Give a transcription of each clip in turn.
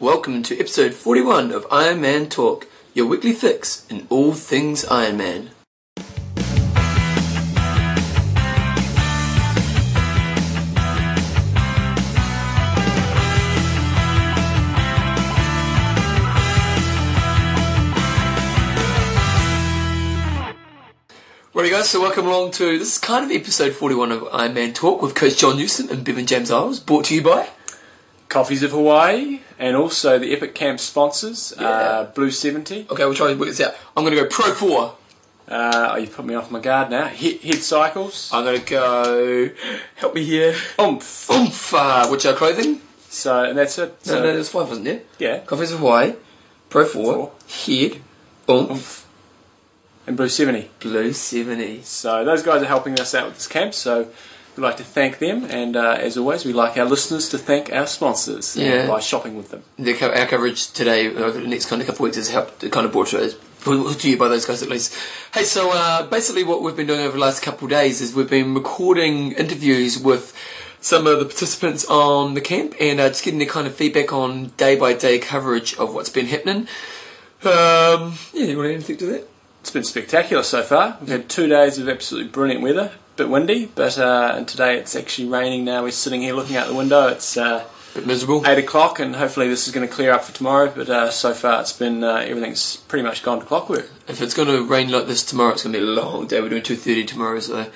Welcome to episode 41 of Iron Man Talk, your weekly fix in all things Iron Man. Right, guys, so welcome along to this is kind of episode 41 of Iron Man Talk with Coach John Newsom and Bevan James Eyles, brought to you by. Coffees of Hawaii, and also the Epic Camp sponsors, uh, Blue 70. Okay, we'll try to work this out. I'm going to go Pro 4. Uh, oh, you've put me off my guard now. Head, head Cycles. I'm going to go. Help me here. Oomph. Oomph, uh, which are clothing. So, and that's it. No, So, no, there's five, wasn't there? Yeah. Coffees of Hawaii, Pro 4, Four. Head, Oomph, Oomph. And Blue 70. Blue 70. So, those guys are helping us out with this camp, so we'd like to thank them. And uh, as always, we like our listeners to thank our sponsors uh, Yeah. by shopping with them. Co- our coverage today over the next kind of couple of weeks has helped kind of brought to, to you by those guys at least. Hey, so uh, basically what we've been doing over the last couple of days is we've been recording interviews with some of the participants on the camp and uh, just getting their kind of feedback on day by day coverage of what's been happening. Um, yeah, you want to add anything to that? It's been spectacular so far. We've had two days of absolutely brilliant weather. Bit windy, but uh, and today it's actually raining. Now we're sitting here looking out the window. It's uh, bit miserable. eight o'clock, and hopefully this is going to clear up for tomorrow. But uh, so far, it's been uh, everything's pretty much gone to clockwork. If it's going to rain like this tomorrow, it's going to be a long day. We're doing 2.30 tomorrow, so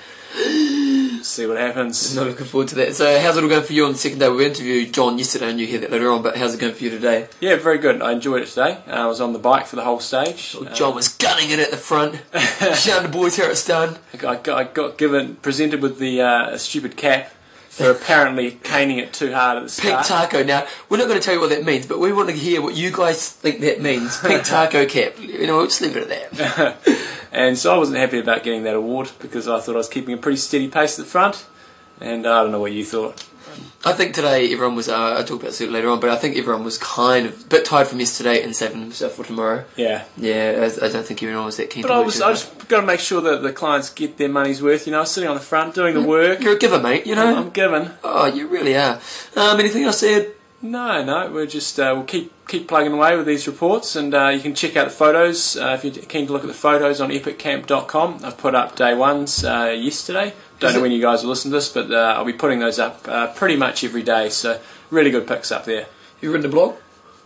See what happens. not looking forward to that. So how's it all going for you on the second day? We interviewed John yesterday and you hear that later on, but how's it going for you today? Yeah, very good. I enjoyed it today. Uh, I was on the bike for the whole stage. Uh, John was gunning it at the front, shouting the boys how it's done. I got, I got, I got given presented with the uh, stupid cap for apparently caning it too hard at the start. Pink taco. Now, we're not going to tell you what that means, but we want to hear what you guys think that means. Pink taco cap. You know, we'll just leave it at that. And so I wasn't happy about getting that award because I thought I was keeping a pretty steady pace at the front. And I don't know what you thought. I think today everyone was, uh, I'll talk about this later on, but I think everyone was kind of a bit tired from yesterday and saving themselves for tomorrow. Yeah. Yeah, I, I don't think everyone was that keen But to I was. I just got to make sure that the clients get their money's worth. You know, sitting on the front doing the work. You're a giver, mate, you know? I'm giving. Oh, you really are. Um, anything else said? No, no, we're just uh, we'll keep keep plugging away with these reports, and uh, you can check out the photos uh, if you're keen to look at the photos on epiccamp.com. I've put up day ones uh, yesterday. Don't Is know it- when you guys will listen to this, but uh, I'll be putting those up uh, pretty much every day. So really good pics up there. You've written a blog?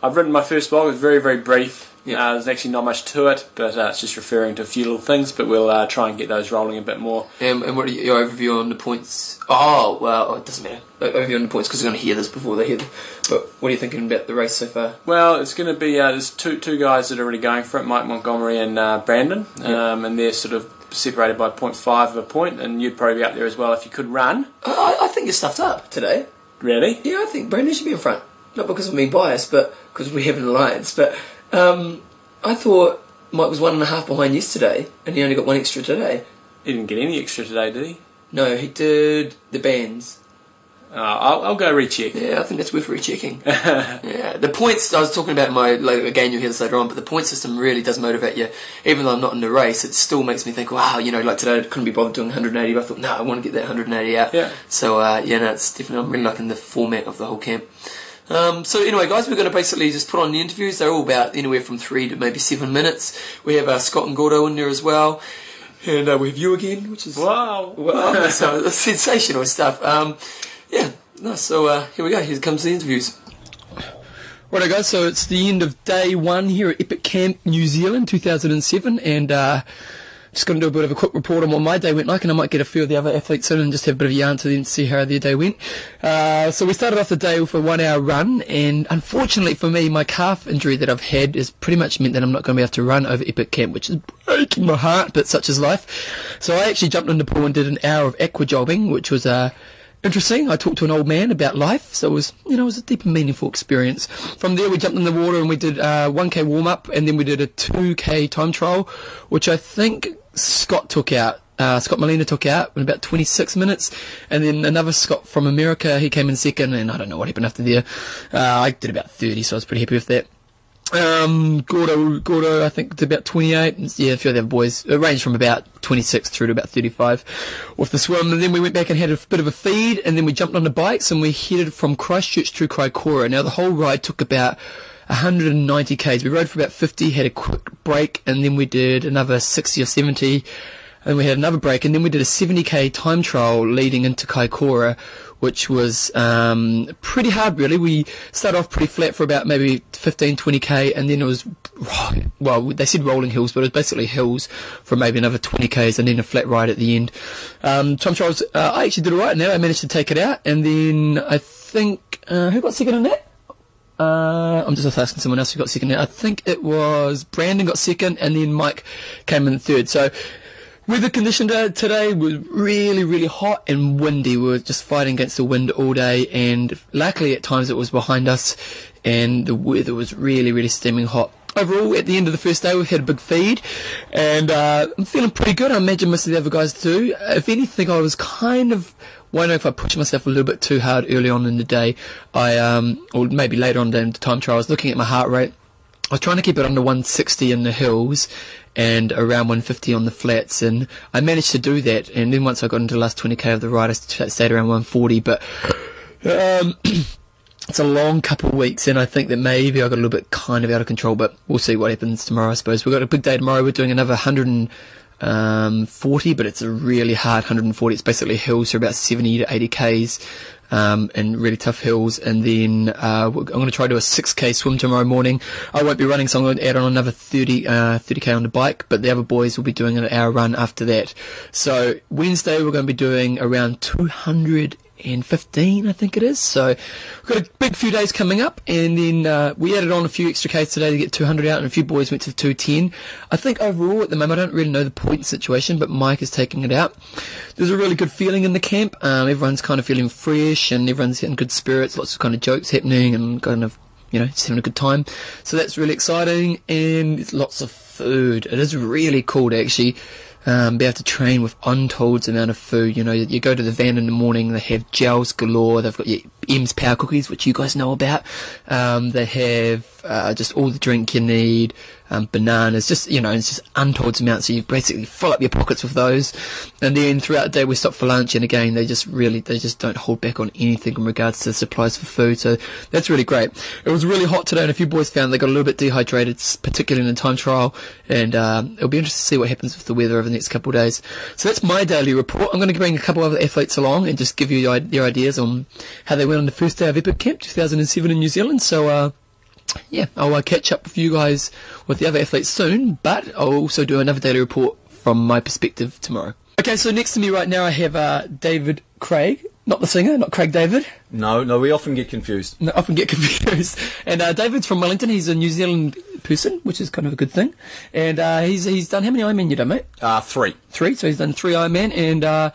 I've written my first blog. It's very very brief. Yeah. Uh, there's actually not much to it, but uh, it's just referring to a few little things. But we'll uh, try and get those rolling a bit more. Um, and what are your overview on the points? Oh, well, it doesn't matter. Overview on the points because they're going to hear this before they hear them. But what are you thinking about the race so far? Well, it's going to be uh, there's two two guys that are already going for it, Mike Montgomery and uh, Brandon, Yeah. um, and they're sort of separated by 0.5 of a point. point, and you'd probably be up there as well if you could run. I, I think you're stuffed up today. Really? Yeah, I think Brandon should be in front. Not because of me bias, but because we have an alliance. But um, I thought Mike was one and a half behind yesterday, and he only got one extra today. He didn't get any extra today, did he? No, he did the bands. Uh, I'll, I'll go recheck. Yeah, I think that's worth rechecking. yeah, the points I was talking about my like, again you'll hear this later on, but the point system really does motivate you. Even though I'm not in the race, it still makes me think, wow, you know, like today I couldn't be bothered doing 180, but I thought, no, I want to get that 180 out. Yeah. So uh, yeah, no, it's definitely I'm really liking the format of the whole camp. Um, so anyway, guys, we're going to basically just put on the interviews. They're all about anywhere from three to maybe seven minutes. We have uh, Scott and Gordo in there as well, and uh, we have you again, which is Wow. well, so sensational stuff. Um, yeah, no, so uh, here we go. Here comes the interviews. Right, guys. So it's the end of day one here at Epic Camp New Zealand, 2007, and uh, just going to do a bit of a quick report on what my day went like, and I might get a few of the other athletes in and just have a bit of a yarn to them to see how their day went. Uh, so we started off the day with a one-hour run, and unfortunately for me, my calf injury that I've had has pretty much meant that I'm not going to be able to run over Epic Camp, which is breaking my heart, but such is life. So I actually jumped in the pool and did an hour of aqua jogging, which was uh, interesting. I talked to an old man about life, so it was, you know, it was a deep and meaningful experience. From there, we jumped in the water and we did uh, 1k warm up, and then we did a 2k time trial, which I think Scott took out. Uh, Scott Molina took out in about 26 minutes, and then another Scott from America, he came in second, and I don't know what happened after there. Uh, I did about 30, so I was pretty happy with that. Um, Gordo, Gordo, I think, did about 28. Yeah, a few other boys. It ranged from about 26 through to about 35 with the swim. And then we went back and had a bit of a feed, and then we jumped on the bikes and we headed from Christchurch to Kaikoura. Now, the whole ride took about 190 k's. We rode for about 50, had a quick break, and then we did another 60 or 70. And we had another break, and then we did a 70k time trial leading into Kaikoura, which was um, pretty hard, really. We started off pretty flat for about maybe 15, 20k, and then it was, well, they said rolling hills, but it was basically hills for maybe another 20k's, and then a flat ride at the end. Um, time trials, uh, I actually did alright now. I managed to take it out, and then I think, uh, who got second in that? Uh, I'm just asking someone else who got second. I think it was Brandon got second, and then Mike came in third. So Weather condition today was really, really hot and windy. We were just fighting against the wind all day, and luckily at times it was behind us, and the weather was really, really steaming hot. Overall, at the end of the first day, we've had a big feed, and uh, I'm feeling pretty good. I imagine most of the other guys too. If anything, I was kind of wondering if I pushed myself a little bit too hard early on in the day. I, um, or maybe later on in the time trial, I was looking at my heart rate. I was trying to keep it under 160 in the hills, and around 150 on the flats, and I managed to do that. And then once I got into the last 20k of the ride, I stayed around 140. But um, it's a long couple of weeks, and I think that maybe I got a little bit kind of out of control. But we'll see what happens tomorrow. I suppose we've got a big day tomorrow. We're doing another 140, um, but it's a really hard 140. It's basically hills for about 70 to 80 k's um, and really tough hills. And then uh, I'm going to try to do a 6k swim tomorrow morning. I won't be running, so I'm going to add on another 30 uh, 30k on the bike. But the other boys will be doing an hour run after that. So Wednesday we're going to be doing around 200 and 15, I think it is. So we've got a big few days coming up, and then uh, we added on a few extra Ks today to get 200 out, and a few boys went to 210. I think overall at the moment I don't really know the point situation, but Mike is taking it out. There's a really good feeling in the camp. Um, everyone's kind of feeling fresh, and everyone's in good spirits. Lots of kind of jokes happening, and kind of you know, just having a good time. So that's really exciting, and it's lots of food. It is really cool to actually um, be able to train with untold amount of food. You know, you go to the van in the morning, they have gels galore. They've got your Em's Power Cookies, which you guys know about. Um, they have uh, just all the drink you need um, bananas, just, you know, it's just untold amounts. So you basically fill up your pockets with those. And then throughout the day we stop for lunch and again, they just really, they just don't hold back on anything in regards to supplies for food. So that's really great. It was really hot today and a few boys found they got a little bit dehydrated, particularly in the time trial. And, um, it'll be interesting to see what happens with the weather over the next couple of days. So that's my daily report. I'm going to bring a couple of other athletes along and just give you your ideas on how they went on the first day of Epic Camp 2007 in New Zealand. So, uh, yeah, I'll uh, catch up with you guys with the other athletes soon, but I'll also do another daily report from my perspective tomorrow. Okay, so next to me right now I have uh, David Craig, not the singer, not Craig David. No, no, we often get confused. No, often get confused. And uh, David's from Wellington. He's a New Zealand person, which is kind of a good thing. And uh, he's he's done how many Ironman you done, mate? Uh, three. Three. So he's done three Ironman, and uh,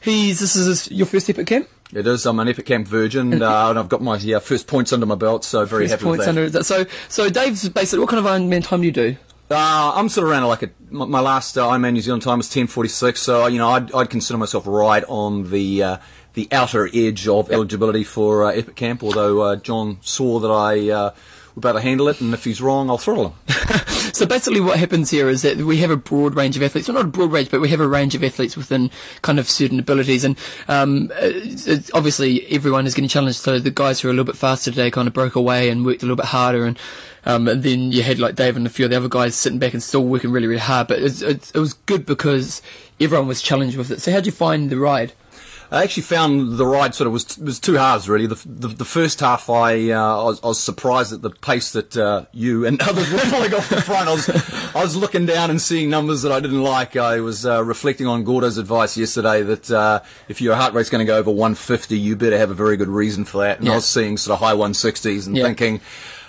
he's this is his, your first epic camp. It is. I'm an Epic Camp virgin, uh, and I've got my yeah, first points under my belt, so very first happy points with that. Under, so, so Dave's basically, what kind of Ironman time do you do? Uh, I'm sort of around like a, my, my last uh, Ironman New Zealand time was 10:46, so you know I'd, I'd consider myself right on the uh, the outer edge of eligibility for uh, Epic Camp. Although uh, John saw that I would be able to handle it, and if he's wrong, I'll throttle him. so basically, what happens here is that we have a broad range of athletes. Well, not a broad range, but we have a range of athletes within kind of certain abilities. And um, obviously, everyone is getting challenged. So the guys who are a little bit faster today kind of broke away and worked a little bit harder. And, um, and then you had like Dave and a few of the other guys sitting back and still working really, really hard. But it was good because everyone was challenged with it. So how did you find the ride? I actually found the ride sort of was was two halves really. The the, the first half I, uh, I, was, I was surprised at the pace that uh, you and others were pulling off the front. I was I was looking down and seeing numbers that I didn't like. I was uh, reflecting on Gordo's advice yesterday that uh, if your heart rate's going to go over 150, you better have a very good reason for that. And yeah. I was seeing sort of high 160s and yeah. thinking.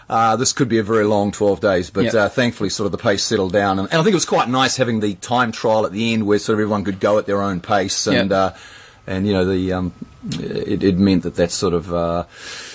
Uh, this could be a very long 12 days, but yep. uh, thankfully, sort of the pace settled down, and, and, I think it was quite nice having the time trial at the end, where sort of everyone could go at their own pace, and yep. uh, and you know the um, it, it, meant that that sort of uh,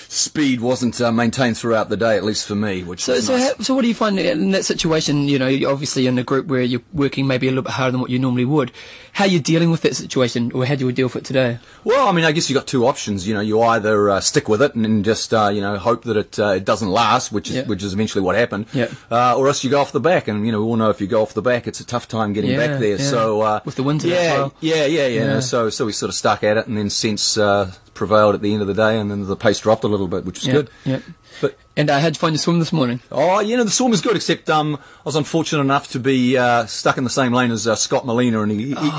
speed wasn't uh, maintained throughout the day, at least for me, which So, so, nice. how, so what do you find in that situation? You know, obviously in a group where you're working maybe a little bit harder than what you normally would. How are you dealing with that situation, or how do you deal with it today? Well, I mean, I guess you've got two options. You know, you either uh, stick with it and, and just uh, you know hope that it uh, it doesn't last, which is Yeah. which is eventually what happened. Yeah. Uh, or else you go off the back, and you know we all know if you go off the back, it's a tough time getting Yeah, back there. yeah. So uh, With the wind yeah, well. yeah, yeah, yeah, Yeah. So so we sort of stuck at it, and then since uh, prevailed at the end of the day, and then the pace dropped a little bit, which was Yeah, good. yeah. But And how'd you find your swim this morning? Oh, you know, the swim was good, except um, I was unfortunate enough to be uh, stuck in the same lane as uh, Scott Molina, and he he,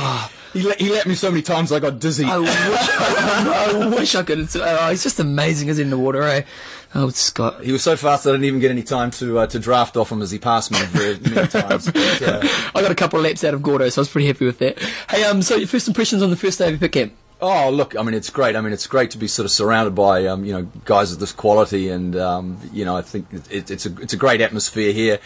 he, let, he let me so many times I got dizzy. I wish I, I wish I could. Oh, he's just amazing, is he, in the water, eh? Oh, Scott. He was so fast that I didn't even get any time to uh, to draft off him as he passed me very many times. But, uh, I got a couple of laps out of Gordo, so I was pretty happy with that. Hey, um, so your first impressions on the first day of Epic Camp? Oh, look, I mean, it's great. I mean, it's great to be sort of surrounded by um, you know guys of this quality, and um, you know, I think it, it, it's a it's a great atmosphere here.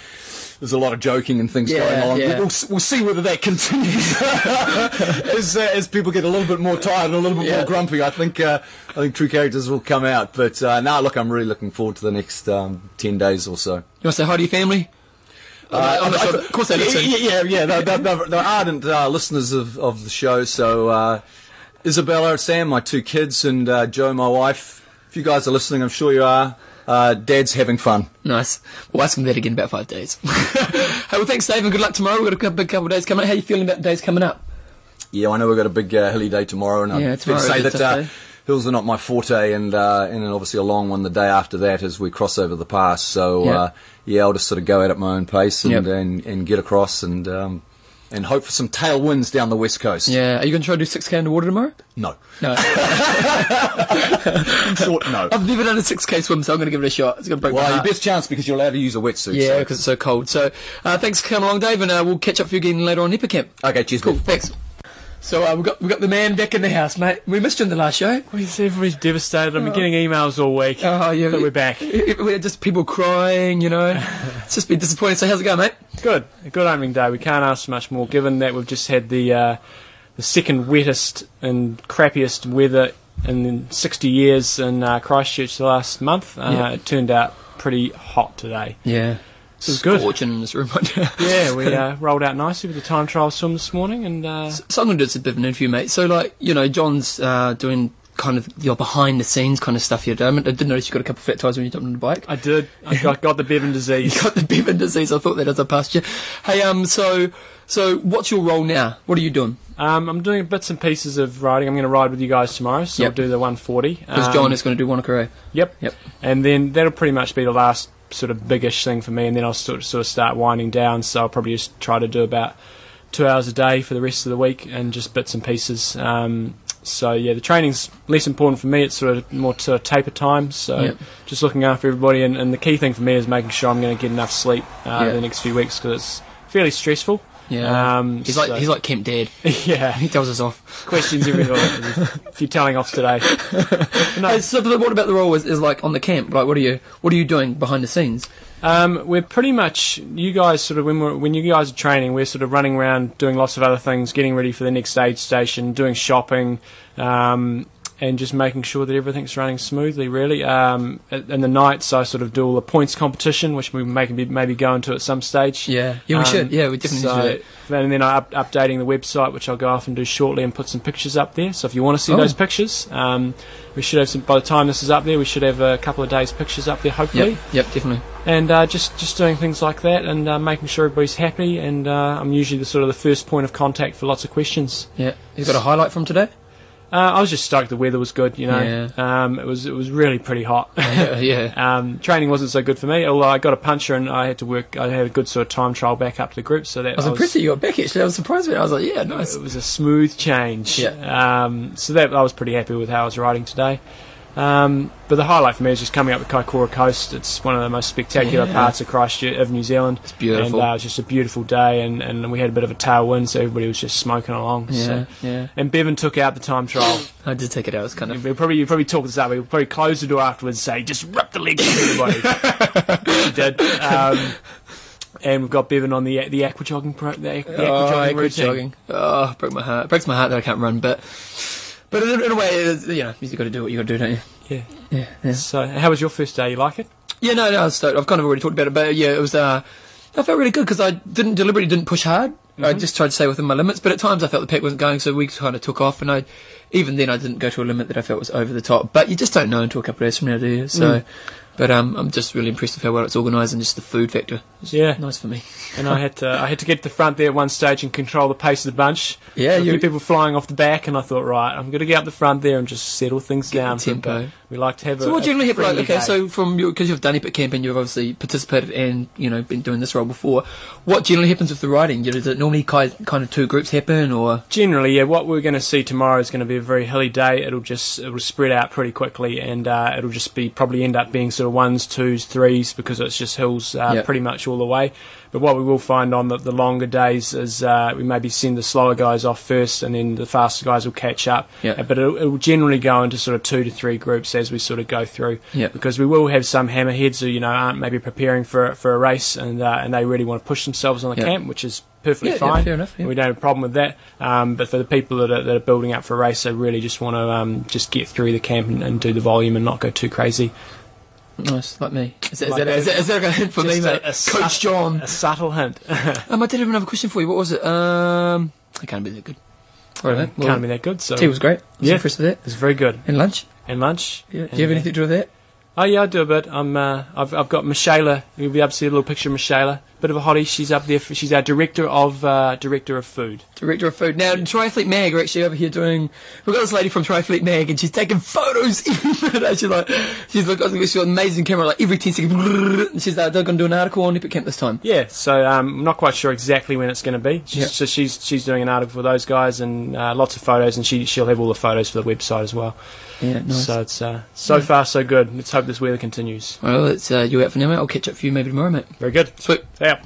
There's a lot of joking and things Yeah, going on. yeah. We'll, we'll see whether that continues as uh, as people get a little bit more tired and a little bit Yeah. more grumpy. I think uh, I think true characters will come out. But uh, now, look, I'm really looking forward to the next um, ten days or so. You want to say hi to your family? Uh, I'm I- I- of course they listen. Yeah, yeah, yeah. They're, they're, they're, they're ardent uh, listeners of, of the show. So uh, Isabella, Sam, my two kids, and uh, Joe, my wife. If you guys are listening, I'm sure you are. Uh, Dad's having fun. Nice. We'll ask him that again in about five days. hey, well, thanks, Dave, and good luck tomorrow. We've got a couple, big couple of days coming up. How you feeling about the days coming up? Yeah, I know we've got a big uh, hilly day tomorrow, and Yeah, to say that uh, hills are not my forte, and uh, and then obviously a long one the day after that as we cross over the pass. So Yeah. uh, yeah, I'll just sort of go out at my own pace and Yep. and, and get across and um, and hope for some tailwinds down the west coast. Yeah. Are you going to try to do 6k underwater tomorrow? No, No. In short, no. I've never done a 6k swim, so I'm going to give it a shot. It's going to break Well, your best chance because you're allowed to use a wetsuit. Yeah, so- because it's so cold. So, uh, thanks for coming along, Dave, and uh, we'll catch up with you again later on Epic Camp. Okay, cheers. Cool, thanks. So uh, we've got we've got the man back in the house, mate. We missed you in the last show. Everybody's devastated. I've been getting emails all week. Oh yeah, But we're back. We're just people crying, you know. it's just been disappointing. So how's it going, mate? Good. A good opening day. We can't ask much more, given that we've just had the uh, the second wettest and crappiest weather in 60 years in uh, Christchurch the last month. Uh, Yeah. It turned out pretty hot today. Yeah, It was good. Scorching in this room right now. Yeah, we uh, rolled out nicely with the time trial swim this morning, and uh, So I'm going to do a bit of an interview, mate. So, like, you know, John's uh, doing kind of your behind the scenes kind of stuff here. I, mean, I did notice you got a couple of flat tires when you jumped on the bike. I did. I got, got the Bevan You disease. got the Bevan disease. I thought that as I passed you. Hey, um, so, so what's your role now? What are you doing? Um, I'm doing bits and pieces of riding. I'm going to ride with you guys tomorrow, so Yep. I'll do the 140. Because Um, John is going to do Wanaka Yep. Yep. And then that'll pretty much be the last sort of biggish thing for me, and then I'll sort of, sort of start winding down. So I'll probably just try to do about two hours a day for the rest of the week, and just bits and pieces. Um, so yeah, the training's less important for me. It's sort of more sort of taper time. So Yep. just looking after everybody, and, and the key thing for me is making sure I'm going to get enough sleep uh, Yeah. the next few weeks because it's fairly stressful. Yeah. Um, he's like so- he's like Kemp Dad. yeah. He tells us off. Questions every A few telling offs today. no, Hey, so but what about the role is, is like on the camp? Like, what are you what are you doing behind the scenes? Um, we're pretty much you guys sort of when we're, when you guys are training, we're sort of running around doing lots of other things, getting ready for the next aid station, doing shopping, um, and just making sure that everything's running smoothly. Really, um, in the nights, I sort of do all the points competition, which we may be maybe go into at some stage. Yeah, yeah, we Um, should. Yeah, we definitely so, should. And then I up, updating the website, which I'll go off and do shortly, and put some pictures up there. So if you want to see Oh. those pictures, um, we should have some. By the time this is up there, we should have a couple of days' pictures up there, hopefully Yep, yep, definitely. and uh, just just doing things like that and uh, making sure everybody's happy and uh, I'm usually the sort of the first point of contact for lots of questions. Yeah, you got a highlight from today? Uh, I was just stoked the weather was good, you know. Yeah. Um, it was it was really pretty hot. yeah, yeah. um, training wasn't so good for me, although I got a puncher and I had to work. I had a good sort of time trial back up to the group, so that I was impressed that you got back. Actually, I was surprised with it. I was like, yeah, nice. it was a smooth change. Yeah. Um, so that I was pretty happy with how I was riding today. Um, but the highlight for me is just coming up the Kaikoura coast. It's one of the most spectacular Yeah. parts of Christchurch of New Zealand. It's beautiful. And uh, it was just a beautiful day, and, and we had a bit of a tailwind, so everybody was just smoking along. yeah, So. yeah. And Bevan took out the time trial. I did take it out. It was kind of. we probably you probably talked this up. We probably closed the door afterwards, and say just rip the legs off everybody. she did. Um, and we've got Bevan on the the aqua jogging pro, the, aqua- the aqua Oh, jogging aqua routine. jogging. Oh, broke my heart. It breaks my heart that I can't run, but but in, in a way, it is, you know, you got to do what you got to do, don't you? Yeah. Yeah, yeah. So, how was your first day? You like it? Yeah, no, no, I was stoked. I've kind of already talked about it, but yeah, it was. Uh, I felt really good because I didn't deliberately didn't push hard. I just tried to stay within my limits, but at times I felt the pack wasn't going, so we kind of took off, and I, even then, I didn't go to a limit that I felt was over the top. But you just don't know until a couple of days from now, do you? So, but um, I'm just really impressed with how well it's organised and just the food factor. It's Yeah. nice for me. And I had to I had to get to the front there at one stage and control the pace of the bunch. Yeah, a few people flying off the back, and I thought, right, I'm going to get up the front there and just settle things down. tempo. We like to have a. So what a generally happens? Like, okay, day. so from your because you've done Epic Camp and you've obviously participated and you know been doing this role before. What generally happens with the riding? You know, Does it normally ki- kind of two groups happen, or Generally, yeah. What we're going to see tomorrow is going to be a very hilly day. It'll just it'll spread out pretty quickly, and uh, it'll just be probably end up being sort of ones, twos, threes because it's just hills uh, Yep. pretty much all the way. But what we will find on the, the longer days is uh, we maybe send the slower guys off first, and then the faster guys will catch up. But it'll, it'll generally go into sort of two to three groups as we sort of go through. Because we will have some hammerheads who you know aren't maybe preparing for for a race, and uh, and they really want to push themselves on the camp, which is perfectly Yeah, yeah, fine. fair enough, yeah. We don't have a problem with that. Um, but for the people that are, that are building up for a race, they really just want to um, just get through the camp and, and do the volume and not go too crazy. Nice like me? Is that, Like is that, is that, is that a hint for me, a- mate? a Coach sub- John. A subtle hint. Um, I did have another question for you. What was it? Um, I can't be that good. All right, mate. Well, Can't be that good. So tea was great. I was Yeah. impressed with that. It's very good. And lunch? And lunch. Yeah. Do you have anything to do with that? Oh yeah, I do a bit. I'm. Uh, I've I've got Michaela. You'll be able to see a little picture of Michaela. Bit of a hottie. She's up there. For, she's our director of uh, director of food. Director of food. Now, Triathlete Mag are actually over here doing. We've got this lady from Triathlete Mag, and she's taking photos. She's like, she's like, she's got an amazing camera, like every 10 seconds. And she's like, they're going to do an article on Epic Camp this time. Yeah. So um, I'm not quite sure exactly when it's going to be. She's, Yep. So she's she's doing an article for those guys and uh, lots of photos, and she she'll have all the photos for the website as well. Yeah, nice. So it's uh, so far so good. Let's hope this weather continues. well, it's uh, you out for now, mate. I'll catch up for you maybe tomorrow, mate. Very good. Sweet. See ya.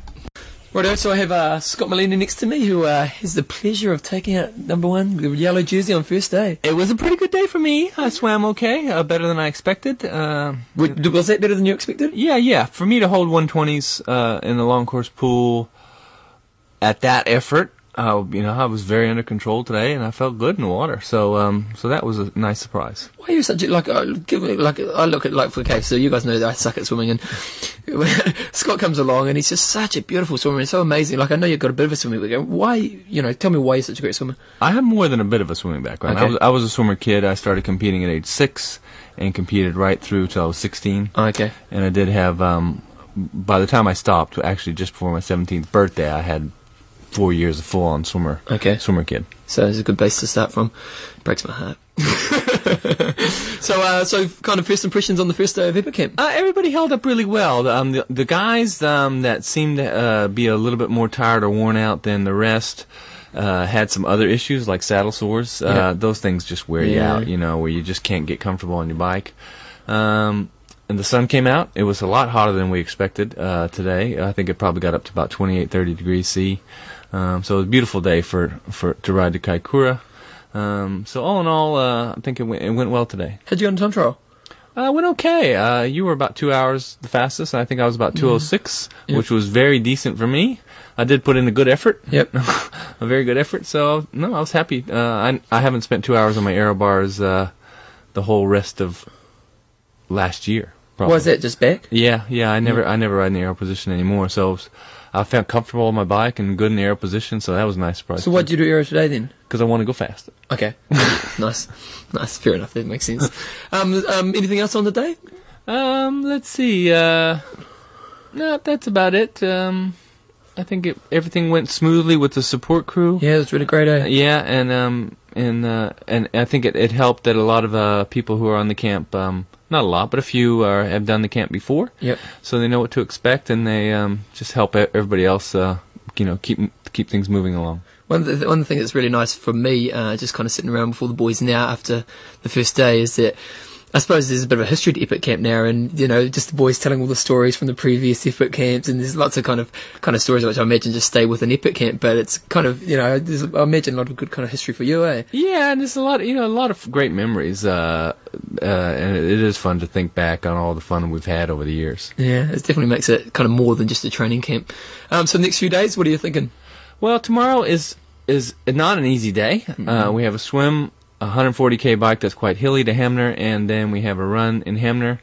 Righto, so I have uh, Scott Molina next to me, who uh, has the pleasure of taking out number one, the yellow jersey on first day. It was a pretty good day for me. I swam okay, uh, better than I expected. Uh, Was, was that better than you expected? yeah, yeah. For me to hold 120s uh, in the long course pool at that effort, uh, you know, I was very under control today, and I felt good in the water. So, um, so that was a nice surprise. Why are you such a like? Uh, give me like I look at like for okay, so you guys know that I suck at swimming, and Scott comes along and he's just such a beautiful swimmer and so amazing. Like I know you've got a bit of a swimming background. Why, you know, tell me why you're such a great swimmer. I have more than a bit of a swimming background. I was I was a swimmer kid. I started competing at age six, and competed right through till I was 16. Oh, okay, and I did have. Um, by the time I stopped, actually just before my 17th birthday, I had four years of full-on swimmer. Okay. Swimmer kid. so it's a good base to start from. Breaks my heart. so, uh, so kind of first impressions on the first day of Epic Camp. Uh, everybody held up really well. Um, the, the guys um, that seemed to uh, be a little bit more tired or worn out than the rest uh, had some other issues like saddle sores. Uh, Yeah. Those things just wear you Yeah. out, you know, where you just can't get comfortable on your bike. Um, and the sun came out. It was a lot hotter than we expected uh, today. I think it probably got up to about 28, 30 degrees C. Um, so it was a beautiful day for, for to ride to Kaikoura. Um, so all in all, uh, I think it went, it went well today. How'd you go on time trial? Uh, went okay. Uh, you were about two hours the fastest, and I think I was about 206, Yeah. which was very decent for me. I did put in a good effort, Yep. a very good effort. So no, I was happy. Uh, I I haven't spent two hours on my aero bars uh, the whole rest of last year. Probably. Is that? Just back? Yeah, yeah. I never I never ride in the aero position anymore. So it was- I felt comfortable on my bike and good in the aero position. So that was a nice surprise. So why'd you do aero today then? Because I want to go fast. Okay, nice, nice. Fair enough. That makes sense. Um, um, anything else on the day? Um, let's see. Uh, no, that's about it. Um, I think it, everything went smoothly with the support crew. Yeah, it was really great. Eh? Yeah, and um, and uh, and I think it, it helped that a lot of uh, people who are on the camp, um, not a lot, but a few are, have done the camp before, Yep. so they know what to expect, and they um, just help everybody else, uh, you know, keep keep things moving along. One one things that's really nice for me, uh, just kind of sitting around before the boys now after the first day, is that I suppose there's a bit of a history to Epic Camp now, and you know, just the boys telling all the stories from the previous Epic camps, and there's lots of kind of kind of stories which I imagine just stay with an Epic Camp, but it's kind of you know, there's, I imagine a lot of good kind of history for you, eh? Yeah, and there's a lot, you know, a lot of great memories, uh, uh, and it is fun to think back on all the fun we've had over the years. Yeah, it definitely makes it kind of more than just a training camp. Um, so next few days, what are you thinking? Well, tomorrow is is not an easy day. Uh, we have a swim 140k bike that's quite hilly to Hanmer, and then we have a run in Hanmer.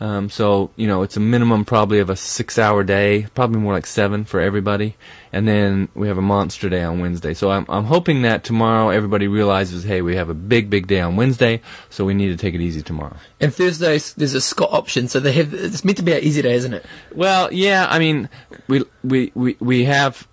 Um, so you know it's a minimum probably of a six-hour day, probably more like seven for everybody, and then we have a monster day on Wednesday. So I'm I'm hoping that tomorrow everybody realizes, hey, we have a big big day on Wednesday, so we need to take it easy tomorrow. And Thursday there's a Scott option, so they have it's meant to be an easy day, isn't it? Well, yeah, I mean, we we we, we have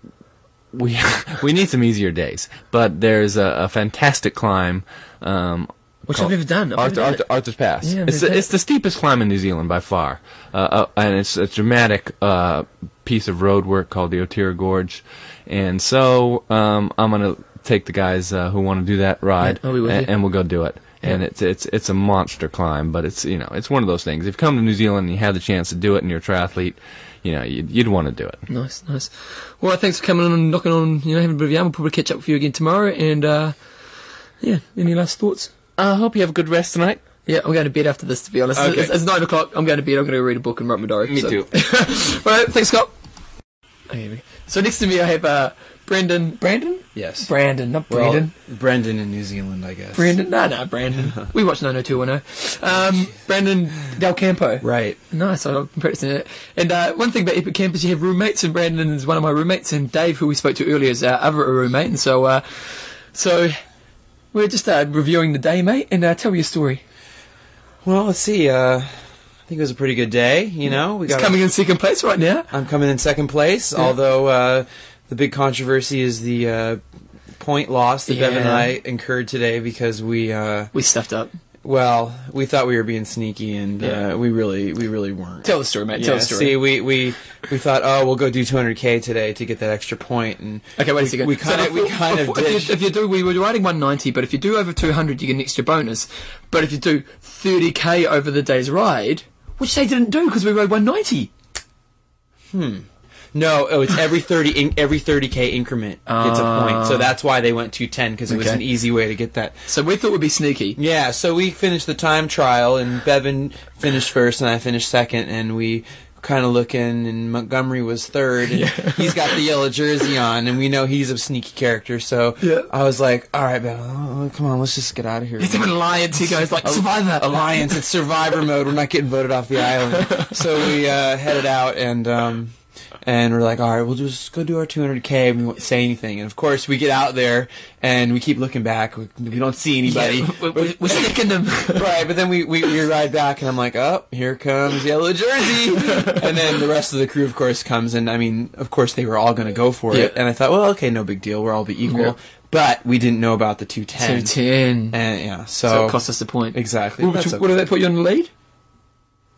we we need some easier days, but there's a, a fantastic climb. Um, Which I've never done. I've never Arthur, done Arthur. Arthur's Pass. Yeah, it's, the, it's the steepest climb in New Zealand by far, uh, uh, and it's a dramatic uh, piece of road work called the Otira Gorge. And so um, I'm gonna take the guys uh, who want to do that ride, Yeah, I'll be with and, and we'll go do it. And it's it's it's a monster climb, but it's you know it's one of those things. If you come to New Zealand and you have the chance to do it, and you're a triathlete, you know you'd, you'd want to do it. Nice, nice. Well, thanks for coming on and knocking on, you know, having a bit of yarn. We'll probably catch up with you again tomorrow. And, uh, yeah, any last thoughts? I hope you have a good rest tonight. Yeah, I'm going to bed after this, to be honest. Okay. It's, it's nine o'clock. I'm going to bed. I'm going to read a book and write my diary. Me so. too. All right, thanks, Scott. Okay, So next to me, I have uh, Brandon. Brandon? Yes. Brandon, not Well, Brandon. Brendan in New Zealand, I guess. Brandon? No, no, Brandon. we watched 90210. Um, Brandon Del Campo. Right. Nice, I've been practicing it. And uh, one thing about Epic Camp is you have roommates, and Brandon is one of my roommates, and Dave, who we spoke to earlier, is our other roommate. And so, uh, so we're just uh, reviewing the day, mate, and uh, tell me your story. Well, let's see. Uh, I think it was a pretty good day. You know, we He's got. coming in second place right now. I'm coming in second place. Yeah. Although uh, the big controversy is the uh, point loss that Bev and I incurred today because we. Uh, We stuffed up. well, we thought we were being sneaky, and Yeah. uh, we really, we really weren't. Tell the story, mate. Tell Yeah, the story. see, we, we we thought, oh, we'll go do 200k today to get that extra point, and Okay, wait a we- second. We kind of, So we kind of if, you, if you do, we were riding 190, but if you do over 200, you get an extra bonus. But if you do 30k over the day's ride, which they didn't do because we rode 190. Hmm. No, oh, it's every thirty in, every thirty k increment gets a point. So that's why they went to ten because it was Okay. an easy way to get that. So we thought we'd be sneaky. Yeah, so we finished the time trial, and Bevan finished first, and I finished second, and we kind of looking, and Montgomery was third, and he's got the yellow jersey on, and we know he's a sneaky character. So Yeah. I was like, all right, oh, come on, let's just get out of here. It's an alliance. He goes like Survivor. Alliance, it's survivor mode. We're not getting voted off the island. So we uh, headed out and um, and we're like, all right, we'll just go do our 200k. And we won't say anything. And of course, we get out there and we keep looking back. We, we don't see anybody. Yeah, we're, we're, we're sticking them. right, but then we, we, we ride back, and I'm like, oh, here comes Yellow Jersey. and then the rest of the crew, of course, comes. And I mean, of course, they were all going to go for it. And I thought, well, okay, no big deal. We're all be equal. Yeah. But we didn't know about the 210. 210. And yeah, so, So it cost us a point. exactly. What, That's what, did that put you on the lead?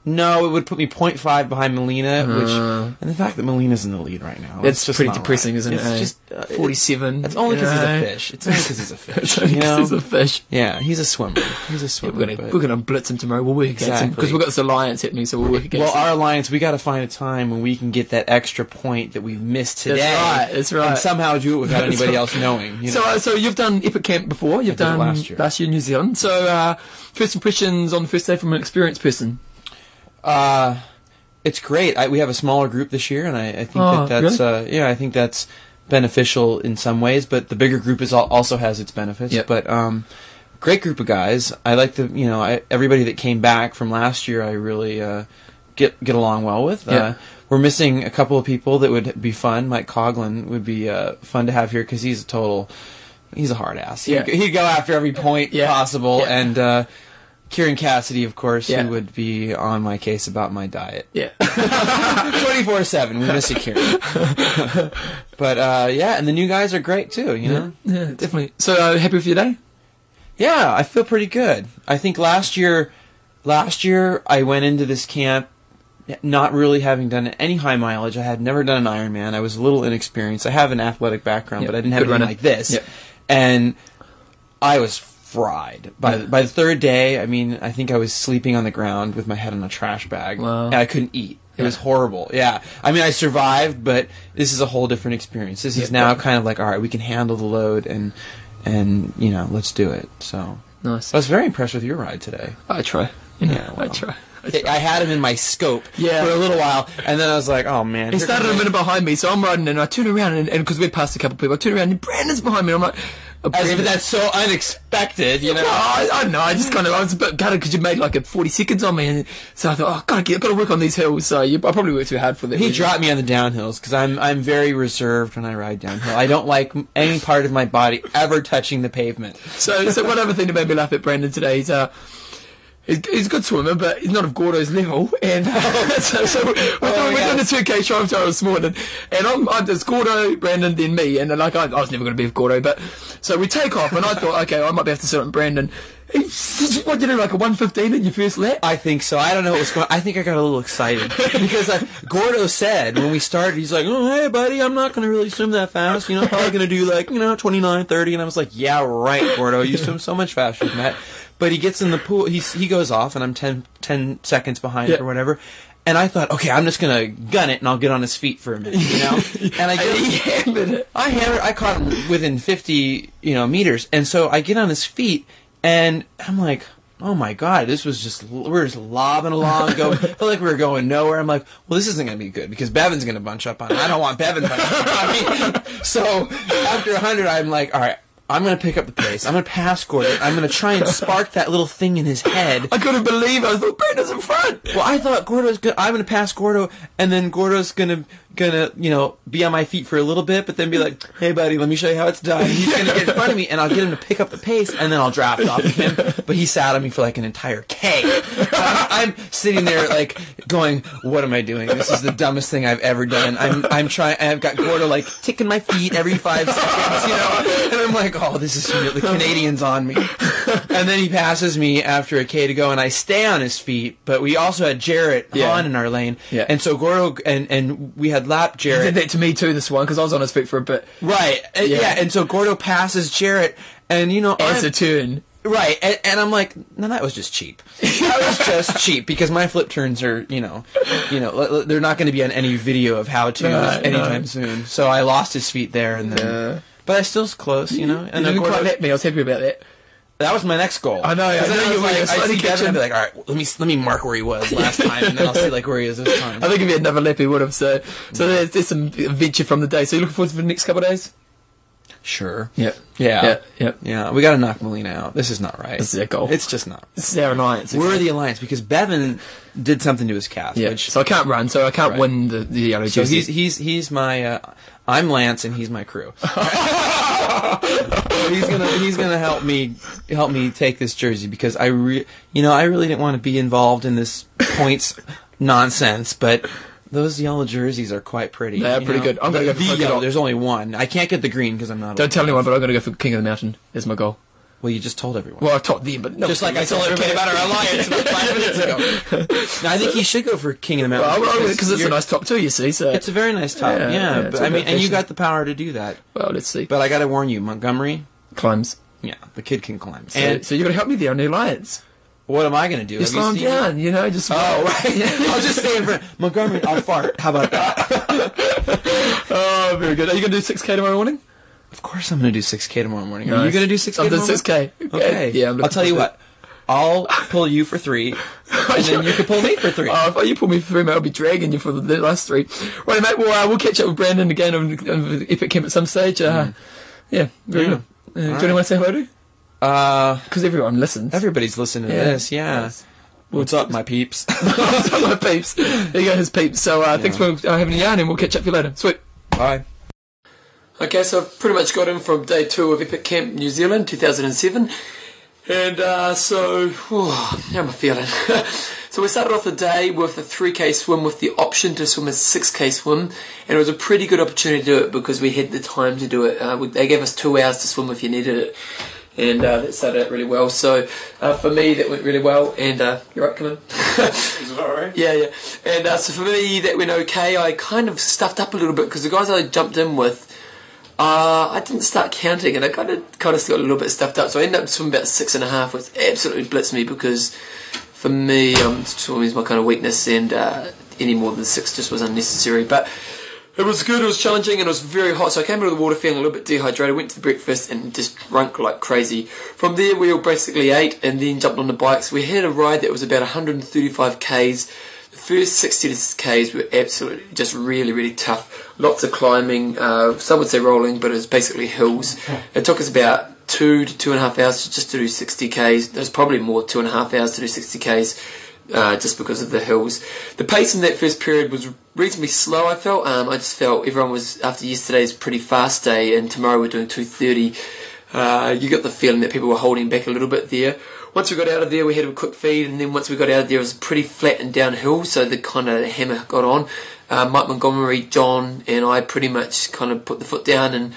No, it would put me 0.5 behind Molina, which Uh. and the fact that Molina's in the lead right now. That's it's just pretty not depressing, right. isn't it's it? eh? Just uh, it- 47. It's only because he's a fish. It's only because he's a fish. It's you know? he's a fish. Yeah, he's a swimmer. He's a swimmer. we're gonna but- we're gonna blitz him tomorrow. We'll work against him Exactly. because we've got this alliance happening, so we'll work against well, him. our alliance, we got to find a time when we can get that extra point that we've missed today. That's right, that's right. And somehow do it without That's anybody right. else knowing. You know? So, uh, so you've done Epic Camp before. You've did it done last year. in New Zealand. So, uh, first impressions on the first day from an experienced person. Uh, it's great. I, we have a smaller group this year, and I, I think Oh, that that's uh, yeah, I think that's beneficial in some ways. But the bigger group is al- also has its benefits. Yep. But um, great group of guys. I like the you know I, everybody that came back from last year. I really uh, get get along well with. Yeah. Uh, we're missing a couple of people that would be fun. Mike Coughlin would be uh, fun to have here because he's a total. He's a hard ass. He'd, Yeah. he'd go after every point Yeah. possible, Yeah. and uh, Kieran Cassidy, of course, Yeah. who would be on my case about my diet. Yeah. 24 7. We miss you, Kieran. but, uh, yeah, and the new guys are great too, you know? yeah, definitely. So, uh, happy with your day? Yeah, I feel pretty good. I think last year, last year I went into this camp not really having done any high mileage. I had never done an Ironman. I was a little inexperienced. I have an athletic background, Yep, but I didn't have anything like this. Yep. And I was fried by Yeah. by the third day. I mean, I think I was sleeping on the ground with my head in a trash bag, Wow. and I couldn't eat. It Yeah. was horrible. Yeah, I mean, I survived, but this is a whole different experience. This is Yeah. now kind of like, all right, we can handle the load, and and you know, let's do it. So Nice. I was very impressed with your ride today. I try. You know, Yeah, I try. I had him in my scope Yeah. for a little while, and then I was like, "Oh man!" He started a minute behind me, so I'm riding and I turn around and because we'd passed a couple people, I turn around and Brandon's behind me. And I'm like, As if that's so unexpected, you know. No, I, I don't know. I just kind of I was a bit gutted because you made like a forty seconds on me, and so I thought, oh, gotta get, gotta work on these hills. So you, I probably worked too hard for that. He reason. dropped me on the downhills because I'm I'm very reserved when I ride downhill. I don't like any part of my body ever touching the pavement. So, so one other thing that made me laugh at Brandon today is, uh, he's, he's a good swimmer, but he's not of Gordo's level. And so, so we're, doing, we're doing the 2K Shrine Trial this morning. And I'm, I'm there's Gordo, Brandon, then me. And like, I, I was never going to be with Gordo, but so we take off, and I thought, okay, I might be able to sit on Brandon. He, what did you do, like a 115 in your first lap? I think so. I don't know what was going. I think I got a little excited because uh, Gordo said when we started, he's like, "Oh, hey, buddy, I'm not going to really swim that fast. You know, probably going to do like you know 29, 30." And I was like, "Yeah, right, Gordo. You swim so much faster than that." But he gets in the pool. He he goes off, and I'm 10, 10 seconds behind Yeah. or whatever. And I thought, okay, I'm just gonna gun it, and I'll get on his feet for a minute, you know. And I get, he hammered it. I hammered. I caught him within fifty, you know, meters, and so I get on his feet, and I'm like, "Oh my god, this was just we're just lobbing along, going felt like we were going nowhere." I'm like, "Well, this isn't gonna be good because Bevan's gonna bunch up on. it. I don't want Bevan bunching up on me." So after hundred, I'm like, "All right." I'm gonna pick up the pace. I'm gonna pass Gordo. I'm gonna try and spark that little thing in his head. I couldn't believe it. I thought Brandon's in front. Well, I thought Gordo's gonna. I'm gonna pass Gordo, and then Gordo's gonna gonna you know be on my feet for a little bit, but then be like, "Hey, buddy, let me show you how it's done." And he's gonna get in front of me, and I'll get him to pick up the pace, and then I'll draft off of him. But he sat on me for like an entire K. I'm, I'm sitting there like going, "What am I doing? This is the dumbest thing I've ever done." I'm I'm trying. I've got Gordo like ticking my feet every five seconds, you know, and I'm like, "Oh, this is the Canadians on me." And then he passes me after a K to go, and I stay on his feet. But we also had Jarrett Yeah. Hahn in our lane, Yeah. and so Gordo and and we had lap He did Jarrett. that to me too, this one, because I was on his feet for a bit. Right, uh, Yeah. yeah. and so Gordo passes Jarrett, and you know, As I'm- a turn. right, and, and I'm like, no, that was just cheap. That was just cheap because my flip turns are, you know, you know, they're not going to be on any video of how to Right, anytime no. soon. So I lost his feet there, and then, Yeah. but I still was close, you know. And then didn't quite let me. I was happy about that. That was my next goal. I know, I 'Cause know you like, I see Devin, I'd be like, all right, let me let me mark where he was last time, and then I'll see like where he is this time. I think if he had another lap, he would have. So, so there's, there's some adventure from the day. So you looking forward to the next couple of days? Sure. Yeah. Yeah. Yeah. Yeah. Yeah, we got to knock Molina out. This is not right. This is goal. It's just not. This is our alliance. We're the alliance because Bevan did something to his calf. yeah. Which, So I can't run. So I can't Right. win the, the yellow so jersey. he's he's he's my. Uh, I'm Lance and he's my crew. He's gonna he's gonna help me help me take this jersey because I re- you know I really didn't want to be involved in this points nonsense, but. Those yellow jerseys are quite pretty. They're pretty know? good. I'm gonna go for the yellow. There's only one. I can't get the green because I'm not. Don't tell anyone, but I'm going to go for King of the Mountain. Is my goal. Well, you just told everyone. Well, I taught them, but no, Just like I told everybody about our alliance about five minutes ago. No, I think he should go for King of the Mountain. because it's a nice top too. You see, so It's a very nice top. Yeah, Yeah, yeah, but I mean, and you got the power to do that. well, let's see. But I got to warn you, Montgomery. Climbs. Yeah, the kid can climb. So, and so you got to help me there on the alliance. what am I going to do? Slow him down, you know. Just Oh, right. I'll just stay in front. Montgomery, I'll fart. How about that? oh, very good. Are you going to do six k tomorrow morning? Of course, I'm going to do 6K tomorrow morning. Are you Nice. going to do 6K? I'm doing 6K. Okay. Yeah, I'm I'll tell you what. I'll pull you for three, and then you can pull me for three. Oh, if you pull me through, mate, I'll be dragging you for the, the last three. Right, mate. Well, uh, we'll catch up with Brandon again on, on Epic Camp at some stage. Uh, Yeah, very Yeah. good. Uh, do you want to say hello to? Uh, Because everyone listens. everybody's listening to Yeah. this. Yeah. Yes. What's up, my peeps? my peeps. There you go, his peeps. So uh, thanks for uh, having a yarn, and we'll catch up with you later. Sweet. Bye. Okay, so I've pretty much got him from day two of Epic Camp New Zealand, 2007. And uh, so, whew, how am I feeling? so we started off the day with a 3k swim with the option to swim a 6k swim. And it was a pretty good opportunity to do it because we had the time to do it. Uh, we, they gave us two hours to swim if you needed it. And uh, that started out really well. So uh, for me, that went really well. And uh, you're right, come in. Is it alright? Yeah, yeah. And uh, so for me, that went okay. I kind of stuffed up a little bit because the guys I jumped in with, uh, I didn't start counting, and I kind of kind of got a little bit stuffed up. So I ended up swimming about six and a half, which absolutely blitzed me because for me, um, swimming is my kind of weakness, and uh, any more than six just was unnecessary. But it was good, it was challenging, and it was very hot. So I came out of the water feeling a little bit dehydrated. Went to the breakfast and just drunk like crazy. From there, we all basically ate and then jumped on the bikes. We had a ride that was about 135 k's. The first 60 k's were absolutely just really, really tough. Lots of climbing. Uh, some would say rolling, but it was basically hills. It took us about two to two and a half hours just to do 60 k's. There's probably more two and a half hours to do 60 k's. Uh, just because of the hills, the pace in that first period was reasonably slow. I felt. Um, I just felt everyone was after yesterday's pretty fast day, and tomorrow we're doing 2:30. Uh, you got the feeling that people were holding back a little bit there. Once we got out of there, we had a quick feed, and then once we got out of there, it was pretty flat and downhill, so the kind of hammer got on. Uh, Mike Montgomery, John, and I pretty much kind of put the foot down and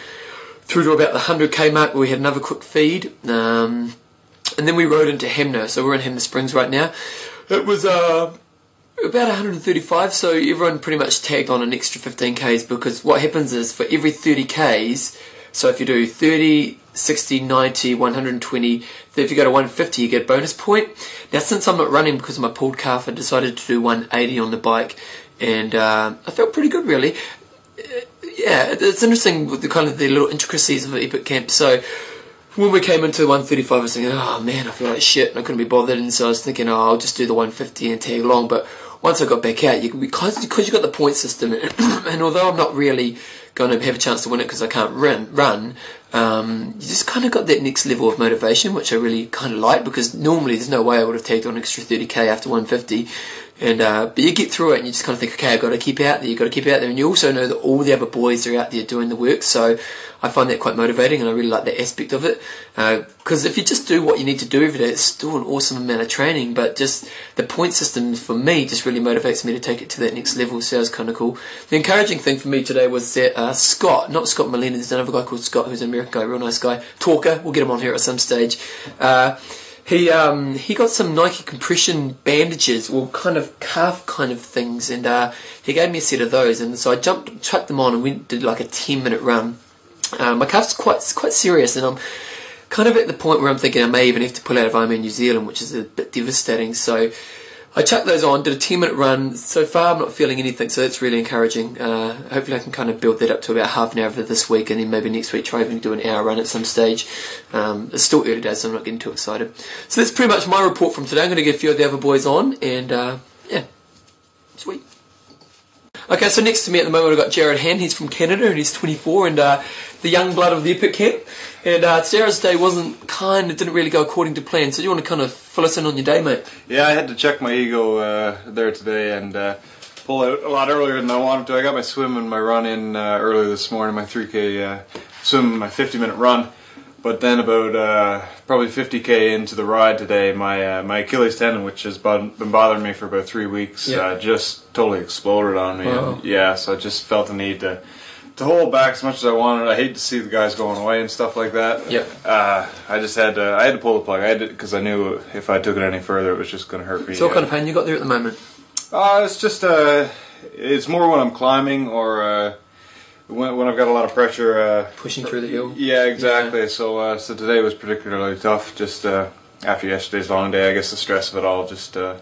through to about the 100k mark where we had another quick feed. Um, and then we rode into Hanmer, so we're in Hanmer Springs right now. It was uh, about 135, so everyone pretty much tagged on an extra 15k's because what happens is for every 30k's, so if you do 30, 60, 90, 120, if you go to 150, you get a bonus point. Now, since I'm not running because of my pulled calf, I decided to do 180 on the bike, and uh, I felt pretty good really. Uh, yeah, it's interesting with the kind of the little intricacies of Epic Camp. So when we came into 135, I was thinking, oh man, I feel like shit, and I couldn't be bothered, and so I was thinking, oh, I'll just do the 150 and tag along. But once I got back out, you, because because you got the point system, and although I'm not really going to have a chance to win it because I can't run, run, um, you just kind of got that next level of motivation, which I really kind of like because normally there's no way I would have tagged on an extra 30k after 150. And uh, but you get through it and you just kind of think, okay, I've got to keep out there. You've got to keep out there, and you also know that all the other boys are out there doing the work. So I find that quite motivating, and I really like that aspect of it. Because uh, if you just do what you need to do every day, it's still an awesome amount of training. But just the point system for me just really motivates me to take it to that next level. So it's kind of cool. The encouraging thing for me today was that uh, Scott, not Scott Molina, there's another guy called Scott who's an American guy, real nice guy, talker. We'll get him on here at some stage. He um, he got some Nike compression bandages, or kind of calf kind of things, and uh, he gave me a set of those, and so I jumped, chucked them on, and went did like a ten minute run. Uh, my calf's quite quite serious, and I'm kind of at the point where I'm thinking I may even have to pull out of Ironman New Zealand, which is a bit devastating. So I chucked those on, did a 10 minute run. So far, I'm not feeling anything, so that's really encouraging. Uh, hopefully, I can kind of build that up to about half an hour for this week, and then maybe next week try even do an hour run at some stage. Um, it's still early days, so I'm not getting too excited. So that's pretty much my report from today. I'm going to get a few of the other boys on, and uh, yeah, sweet. Okay, so next to me at the moment I've got Jared Han. He's from Canada and he's 24 and uh, the young blood of the Epic Camp. And uh, Sarah's day wasn't kind of didn't really go according to plan. So you want to kind of fill us in on your day, mate? Yeah, I had to check my ego uh, there today and uh, pull out a lot earlier than I wanted to. I got my swim and my run in uh, earlier this morning, my 3K uh, swim, my 50 minute run. But then about uh, probably 50k into the ride today, my uh, my Achilles tendon, which has been bothering me for about three weeks, Yeah. uh, just totally exploded on me. Wow. Yeah, so I just felt the need to to hold back as much as I wanted. I hate to see the guys going away and stuff like that. Yep. Uh, I just had to I had to pull the plug. I had because I knew if I took it any further, it was just going to hurt me. So what kind of pain you got there at the moment? uh, it's just uh, it's more when I'm climbing or uh, when, when I've got a lot of pressure. Uh, Pushing through the hill. yeah, exactly. So uh, so today was particularly tough. Just uh, after yesterday's long day, I guess the stress of it all. Just. Uh,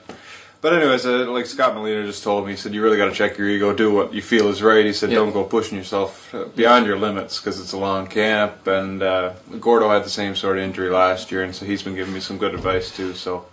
but anyways, uh, like Scott Molina just told me, he said you really got to check your ego, do what you feel is right. He said Yeah. don't go pushing yourself uh, beyond your limits because it's a long camp. And uh, Gordo had the same sort of injury last year, and so he's been giving me some good advice too. So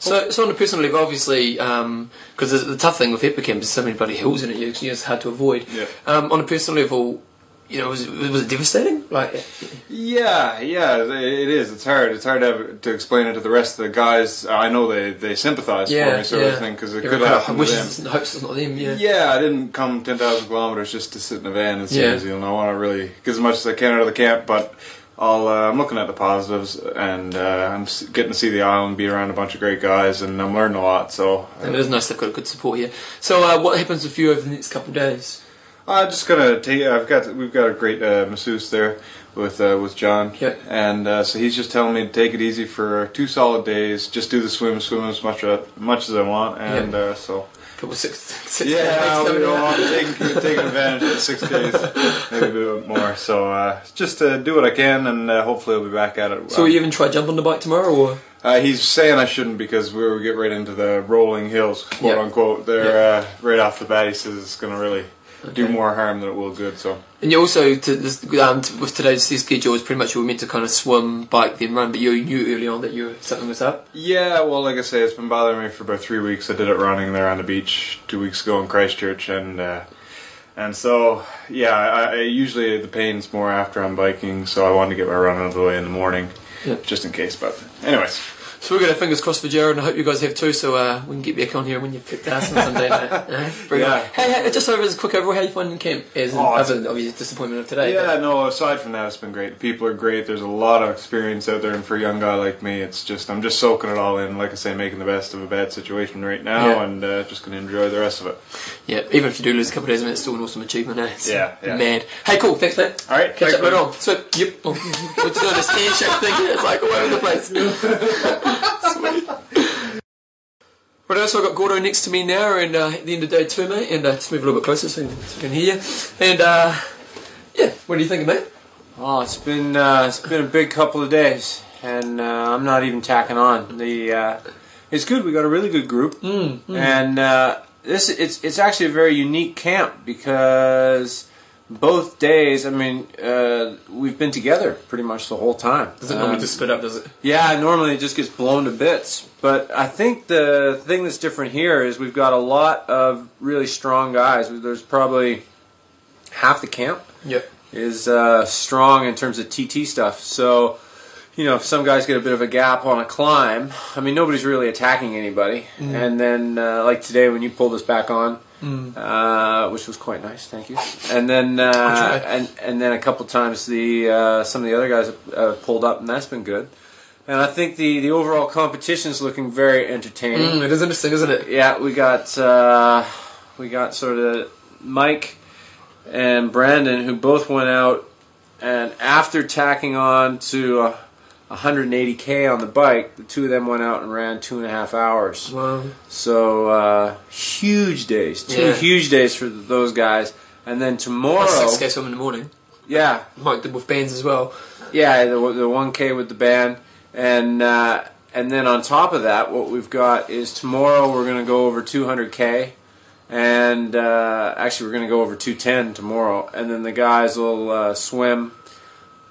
So, so on a personal level, obviously, because the, the tough thing with Epic Camp is so many bloody hills in it, you- it's hard to avoid. Yeah. Um, on a personal level, you know, was it, was it devastating? Like, Yeah, yeah, it is. It's hard. It's hard to, have, to explain it to the rest of the guys. I know they, they sympathize for me, sort yeah. of thing, because it could happen to them. hopes it's not them. Yeah. Yeah, I didn't come 10,000 kilometers just to sit in a van and see Yeah. New Zealand. I want to really get as much as I can out of the camp, but I'll, uh, I'm looking at the positives, and uh, I'm getting to see the island, be around a bunch of great guys, and I'm learning a lot. So And it is nice they've got a good support here. So, uh, what happens with you over the next couple of days? I'm just gonna take. I've got we've got a great uh, masseuse there with uh, with John, Yeah. and uh, so he's just telling me to take it easy for two solid days. Just do the swim, swim as much uh, much as I want, and uh, so Couple six, six yeah, we you coming know, out. I'm taking taking advantage of the six days, maybe a bit more. So uh, just to do what I can, and uh, hopefully I'll be back at it. So, will you even try jump on the bike tomorrow, or Uh, he's saying I shouldn't because we will get right into the rolling hills, quote Yeah. unquote. They're uh, right off the bat. He says it's going to really do more harm than it will good. So. and you also to this, um, with today's schedule is pretty much you were meant to kind of swim, bike, then run, but you knew early on that you something was up. Yeah, well, like I say, it's been bothering me for about three weeks. I did it running there on the beach two weeks ago in Christchurch, and uh, And so, yeah, I, I usually the pain's more after I'm biking, so I wanted to get my run out of the way in the morning, Yeah. just in case. But, anyways, So we've got our fingers crossed for Jared, and I hope you guys have too. So uh, we can get back on here when you've kicked ass on Sunday night. Bring Yeah. Hey, hey, just over as a quick overall, how you finding camp? As Oh, other than obvious disappointment of today. yeah, no. Aside from that, it's been great. The people are great. There's a lot of experience out there, and for a young guy like me, it's just I'm just soaking it all in. Like I say, making the best of a bad situation right now, Yeah. and uh, just going to enjoy the rest of it. Yeah, even if you do lose a couple of days, I mean, it's still an awesome achievement. Eh? It's Yeah, yeah. mad. Hey, cool. Thanks, mate. All right, Catch thanks, up later on. So, yep. We're doing this handshake thing. It's like all over the place. Right, so I've got Gordo next to me now, and uh, at the end of day two, mate. And uh, just move a little bit closer so, I can hear you. And uh, yeah, what do you think, mate? Oh, it's been uh, it's been a big couple of days, and uh, I'm not even tacking on. The uh, it's good. We got a really good group, and uh, this it's it's actually a very unique camp because both days. I mean, uh, we've been together pretty much the whole time. Does it normally Um, just split up? Does it? yeah, normally it just gets blown to bits. But I think the thing that's different here is we've got a lot of really strong guys. There's probably half the camp Yep. is uh, strong in terms of TT stuff. So, you know, if some guys get a bit of a gap on a climb, I mean, nobody's really attacking anybody. And then, uh, like today, when you pulled us back on, uh, which was quite nice, thank you. And then, uh, and and then a couple times the uh, some of the other guys have uh, pulled up, and that's been good. And I think the the overall competition is looking very entertaining Mm, it is interesting, isn't it? yeah, we got uh, we got sort of Mike and Brandon who both went out, and after tacking on to uh, 180k on the bike, the two of them went out and ran two and a half hours. Wow. So uh, huge days, two Yeah. huge days for those guys. And then tomorrow, Six K swim in the morning. yeah, Mike did with bands as well. yeah, the, the 1K with the band, and uh, and then on top of that, what we've got is tomorrow we're going to go over 200K, and uh, actually we're going to go over 210 tomorrow, and then the guys will uh, swim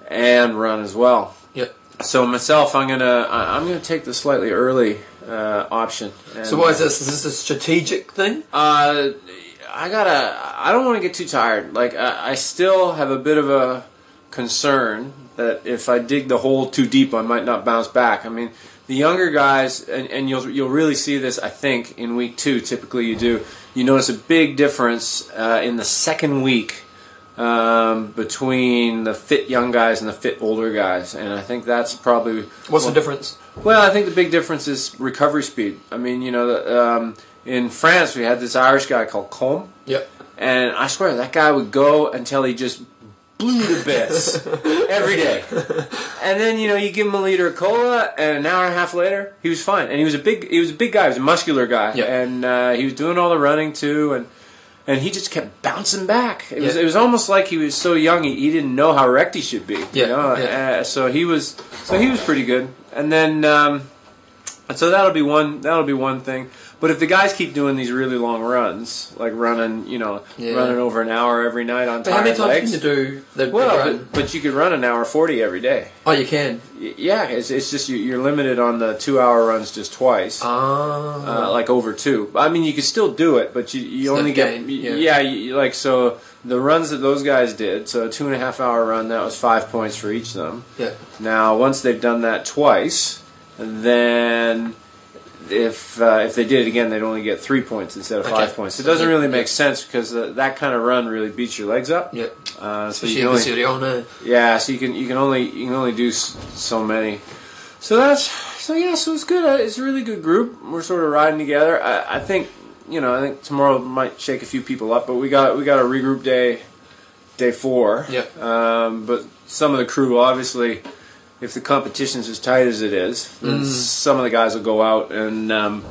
and run as well. Yep. So myself, I'm gonna I'm gonna take the slightly early uh, option. And, So why is this? Is this a strategic thing? uh, I gotta. I don't want to get too tired. Like I, I still have a bit of a concern that if I dig the hole too deep, I might not bounce back. I mean, the younger guys, and, and you'll you'll really see this. I think in week two, typically you do. You notice a big difference uh, in the second week um, between the fit young guys and the fit older guys, and I think that's probably What's the difference? well, I think the big difference is recovery speed. I mean, you know, the, um, in France we had this Irish guy called Combe, Yep. and I swear that guy would go until he just blew to bits every day. And then you know you give him a liter of cola, and an hour and a half later he was fine. And he was a big, he was a big guy, he was a muscular guy, Yeah. and uh, he was doing all the running too, and. And he just kept bouncing back. It was it was almost like he was so young he, he didn't know how wrecked he should be. Yeah, You know? yeah. Uh, so he was so he was pretty good. And then um, so that'll be one that'll be one thing. But if the guys keep doing these really long runs, like running, you know, Yeah. running over an hour every night on But how many tired times legs. can you do the the well, run? but, but you could run an hour forty every day. oh, you can. Yeah, it's, it's just you, you're limited on the two hour runs just twice. Ah. Uh, like over two. I mean, you could still do it, but you, you It's only get yeah. yeah. you, you- like so the runs that those guys did. So a two and a half hour run that was five points for each of them. yeah. Now, once they've done that twice, then if uh, if they did it again, they'd only get three points instead of Okay. five points. It doesn't really make sense because uh, that kind of run really beats your legs up. Yeah. Uh, so Especially you can only, yeah, so you can you can only you can only do so many. So that's so yeah, so it's good. Uh, It's a really good group. We're sort of riding together. I, I think you know I think tomorrow might shake a few people up, but we got we got a regroup day, day four. Yep. Um, but some of the crew obviously, if the competition's as tight as it is, then some of the guys will go out and. Um,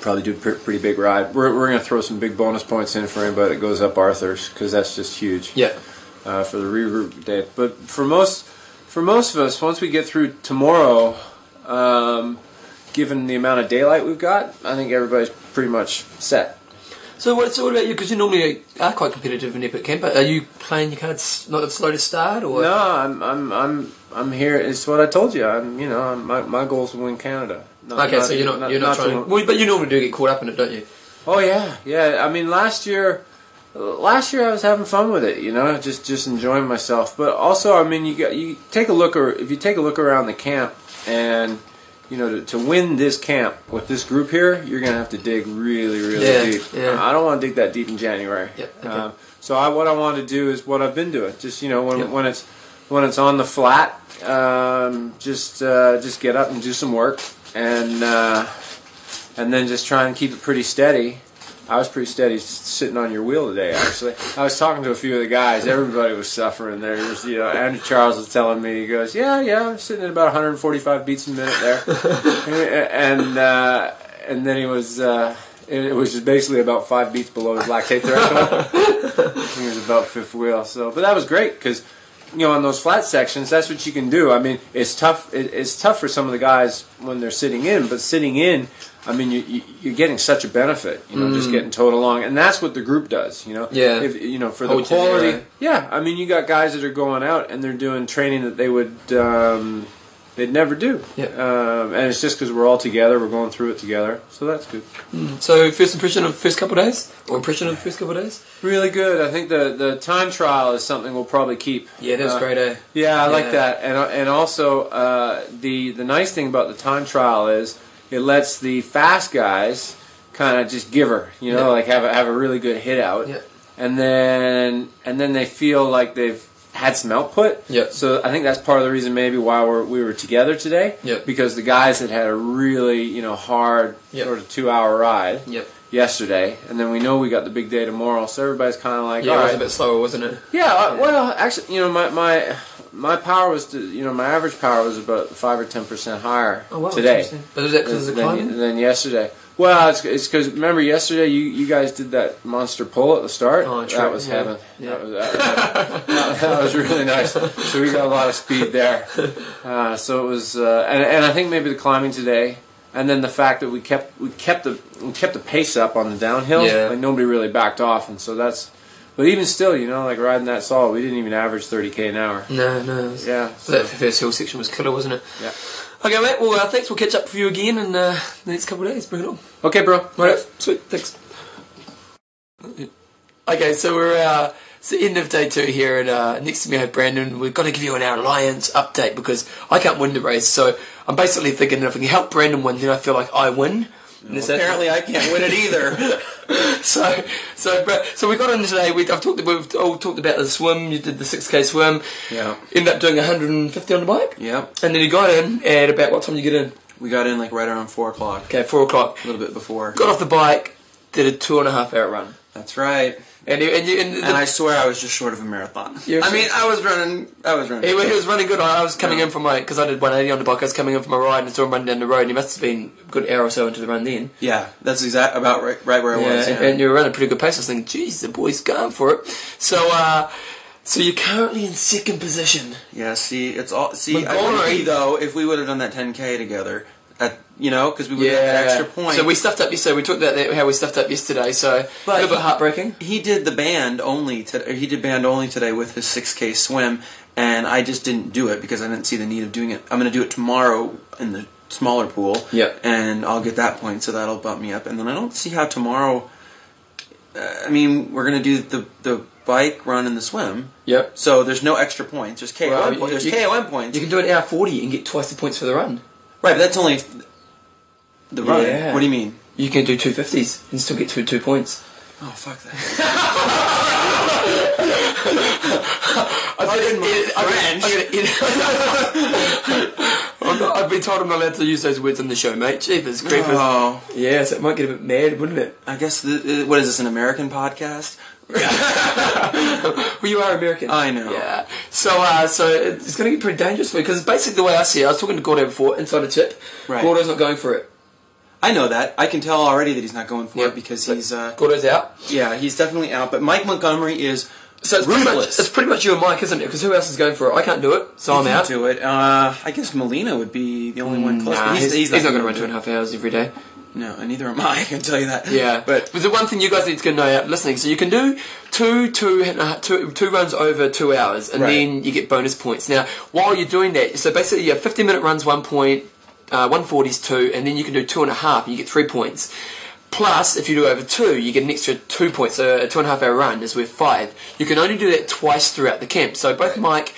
Probably do a pre- pretty big ride. We're, we're going to throw some big bonus points in for anybody that goes up Arthur's because that's just huge Yeah. uh, for the regroup day. But for most for most of us, once we get through tomorrow, um, given the amount of daylight we've got, I think everybody's pretty much set. So what, so what about you? Because you normally are quite competitive in Epic Camp. but Are you playing your cards not slow to start, or No, I'm I'm I'm I'm here. It's what I told you. I'm you know I'm, my my goal is to win Canada. Not- Okay, so you're not, you're not, to trying. win- well, but you normally do get caught up in it, don't you? Oh yeah, yeah. I mean, last year, last year I was having fun with it, you know, just just enjoying myself. But also, I mean, you got you take a look or if you take a look around the camp and you know to, to win this camp with this group here, you're gonna have to dig really really Yeah, deep. yeah. I don't want to dig that deep in January. Yep, okay. Um, so I, what I want to do is what I've been doing. Just you know when Yep. when it's when it's on the flat, um, just uh, just get up and do some work and. Uh, and then just try and keep it pretty steady. I was pretty steady sitting on your wheel today, actually. I was talking to a few of the guys. Everybody was suffering there. Was, you know, Andrew Charles was telling me, he goes, "Yeah, yeah, I'm sitting at about 145 beats a minute there," and uh, and then he was. Uh, it was just basically about five beats below his lactate threshold. he was about fifth wheel. So, but that was great because you know, on those flat sections, that's what you can do. I mean, it's tough. It, it's tough for some of the guys when they're sitting in, but sitting in, I mean, you, you, you're getting such a benefit. You know, just getting towed along, and that's what the group does. You know, Mm. Yeah. If, you know, for the Hold you there, quality. right? Yeah, I mean, you got guys that are going out and they're doing training that they would. Um, They'd never do, Yeah. um, and it's just because we're all together. We're going through it together, so that's good. So first impression of first couple of days, or impression of the first couple of days? Really good. I think the the time trial is something we'll probably keep. Yeah, that was Uh, great. Eh? Yeah, I Yeah. like that, and and also uh, the the nice thing about the time trial is it lets the fast guys kind of just give her, you know, Yeah. like have a, have a really good hit out, Yeah. and then and then they feel like they've had some output. Yeah. So I think that's part of the reason maybe why we're, we were together today. Yeah. Because the guys had had a really you know hard Yeah. sort of two hour ride Yep. yesterday, and then we know we got the big day tomorrow, so everybody's kind of like, Yeah, it was right, a bit slower, wasn't it? yeah, uh, well, actually, you know, my my my power was, to, you know, my average power was about five or ten percent higher today interesting. But is that because of the climbing? than, than yesterday. Well, it's it's because remember yesterday you, you guys did that monster pull at the start. Oh, that was yeah. heaven. Yeah. That, was, that, that- that was really nice. So we got a lot of speed there. Uh, so it was, uh, and and I think maybe the climbing today. And then the fact that we kept we kept the we kept the pace up on the downhill, Yeah. like nobody really backed off, and so that's. But even still, you know, like riding that solid, we didn't even average 30k an hour. No, no. Yeah. So that first hill section was killer, wasn't it? Yeah. Okay, mate. Well, uh, thanks. We'll catch up with you again in uh, the next couple of days. Bring it on. Okay, bro. Right. Sweet. Thanks. Okay, so we're uh, it's the end of day two here, and uh, next to me I have Brandon. We've got to give you an Alliance update because I can't win the race. So I'm basically thinking if I can help Brandon win, then I feel like I win. And is that- Apparently, I can't win it either. so, so, Bra- so we got in today. We, I've talked. We've all talked about the swim. You did the six k swim. Yeah. Ended up doing 150 on the bike, Yeah. and then you got in at about what time did you get in? We got in like right around four o'clock, Okay, four o'clock. a little bit before. Got off the bike, did a two and a half hour run, That's right. And you, and, you, and, And I swear I was just short of a marathon. I mean, I was running. I was running. He, he was running good. I was coming in from my because I did 180 on the bike. I was coming in from my ride and saw him running down the road. And he must have been a good hour or so into the run then. Yeah, that's exact about right, right where I Yeah, was. and, Yeah. and you were running a pretty good pace. I was thinking, geez, the boy's going for it. So, uh, so you're currently in second position. yeah. See, it's all. See, I Montgomery- would be though if we would have done that 10k together. At you know, because we would have had extra points. So we stuffed up yesterday. We talked about that, how we stuffed up yesterday. So But a little bit he- heartbreaking. he did the band only today. He did band only today with his 6K swim, and I just didn't do it because I didn't see the need of doing it. I'm going to do it tomorrow in the smaller pool. Yep. And I'll get that point, so that'll bump me up. And then I don't see how tomorrow. Uh, I mean, we're going to do the the bike run and the swim, Yep. so there's no extra points. There's KOM. Well, you- there's you- KOM points. You can do an hour 40 and get twice the points for the run. Right, but that's only the run. Yeah. What do you mean? You can do two fifties and still get two two points. Oh fuck that. Pardon my French. I'm not, I've been told I'm not allowed to use those words on the show, mate. Jeepers, creepers. Oh, Yes, it might get a bit mad, wouldn't it? I guess the, what is this? An American podcast? Well, you are American. I know. Yeah. So, uh, so it's going to be pretty dangerous for you because basically the way I see it, I was talking to Gordo before inside a tip. Right. Gordo's not going for it. I know that. I can tell already that he's not going for Yeah. it because he's, uh, Gordo's out. yeah, he's definitely out. But Mike Montgomery is So it's pretty, much, it's pretty much you and Mike, isn't it? Because who else is going for it? I can't do it, so I'm out. to it. Uh, I guess Molina would be the only one close. Nah, but he's, he's, not going to run two and a half hours every day. No, and neither am I. I can tell you that. Yeah, but but the one thing you guys need to know out listening, so you can do two, two, and a half- two, two runs over two hours, and Right. then you get bonus points. Now, while you're doing that, so basically you have 50 minute runs, one point, uh, 140s two, and then you can do two and a half, and you get three points. Plus, if you do over two, you get an extra two points. So a two and a half hour run is worth five. You can only do that twice throughout the camp. So both Mike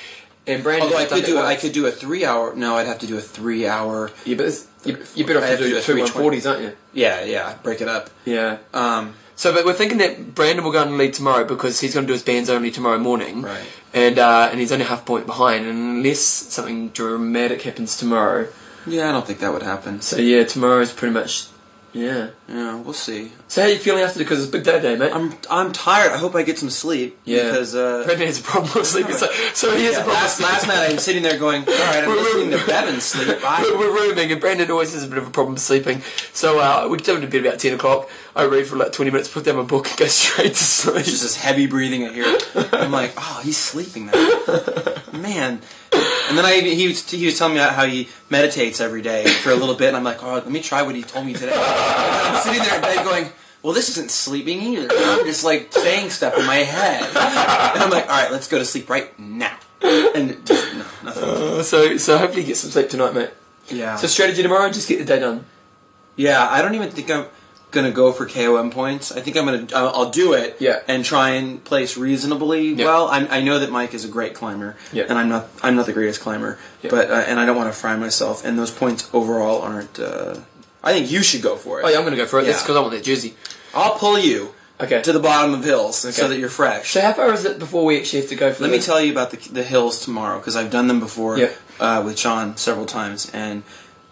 and Brandon. Although I could do, I could do a three-hour. No, I'd have to do a three-hour. Yeah, but you, you're better off have to do do two 320. 140s, aren't you? Yeah, yeah. Break it up. Yeah. Um, So, but we're thinking that Brandon will go and lead tomorrow because he's going to do his bands only tomorrow morning. Right. And uh, and he's only half a point behind, and unless something dramatic happens tomorrow. yeah, I don't think that would happen. So yeah, tomorrow's pretty much, yeah. Yeah, we'll see. So how you feeling after? Because it's a big day today, mate. I'm I'm tired. I hope I get some sleep. Yeah. Because uh, Brandon has a problem with sleeping, so, so he has yeah, a problem. last, last night I'm sitting there going, all right, I'm listening to Bevan sleep. We're, we're rooming, and Brandon always has a bit of a problem sleeping. So uh, we go to bed about ten o'clock. I read for like twenty minutes, put down my book, and go straight to sleep. It's just this heavy breathing I hear. I'm like, oh, he's sleeping now. Man. And then I even, he was he was telling me how he meditates every day for a little bit, and I'm like, oh, let me try what he told me today. And I'm sitting there in bed going, well, this isn't sleeping either. I'm just like saying stuff in my head, and I'm like, all right, let's go to sleep right now. And just, no, nothing. Uh, so so hopefully you get some sleep tonight, mate. Yeah. So strategy tomorrow, just get the day done. Yeah, I don't even think I'm gonna go for KOM points. I think I'm gonna I'll I'll do it. Yeah. And try and place reasonably Yeah. well. I, I know that Mike is a great climber. Yeah. And I'm not I'm not the greatest climber. Yeah. But uh, and I don't want to fry myself. And those points overall aren't. Uh, I think you should go for it. Oh yeah, I'm going to go for it. That's because I want that jersey. I'll pull you Okay. to the bottom of hills Okay. so that you're fresh. So how far is it before we actually have to go for? Let the, me tell you about the the hills tomorrow because I've done them before Yeah. uh, with Sean several times, and